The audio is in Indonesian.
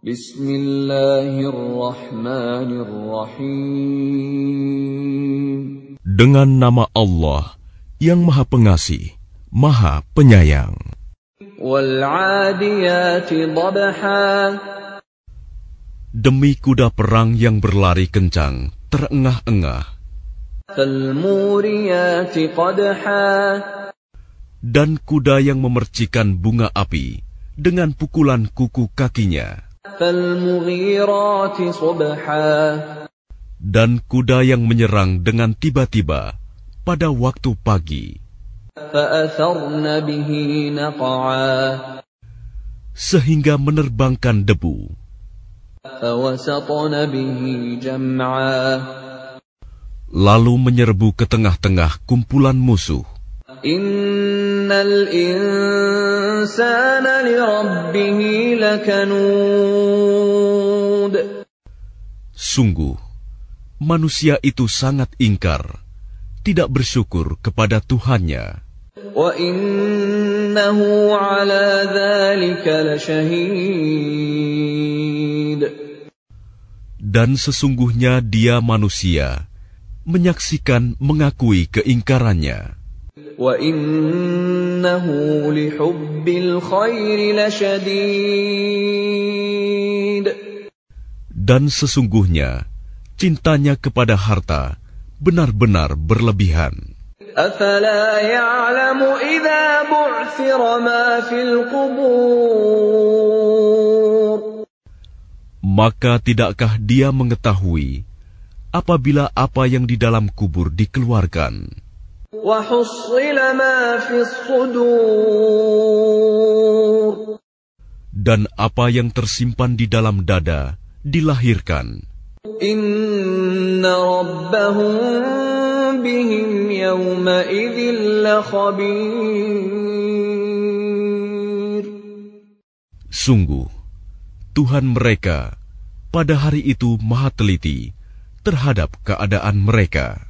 Bismillahirrahmanirrahim. Dengan nama Allah yang Maha Pengasih, Maha Penyayang. Demi kuda perang yang berlari kencang, terengah-engah. Dan kuda yang memercikan bunga api dengan pukulan kuku kakinya. Dan kuda yang menyerang dengan tiba-tiba pada waktu pagi. Sehingga menerbangkan debu. Lalu menyerbu ke tengah-tengah kumpulan musuh. Sungguh, manusia itu sangat ingkar, tidak bersyukur kepada Tuhannya. Dan sesungguhnya dia manusia, menyaksikan mengakui keingkarannya. Dan sesungguhnya cintanya kepada harta benar-benar berlebihan. Maka tidakkah dia mengetahui apabila apa yang di dalam kubur dikeluarkan? Dan apa yang tersimpan di dalam dada dilahirkan. Sungguh, Tuhan mereka pada hari itu maha teliti terhadap keadaan mereka.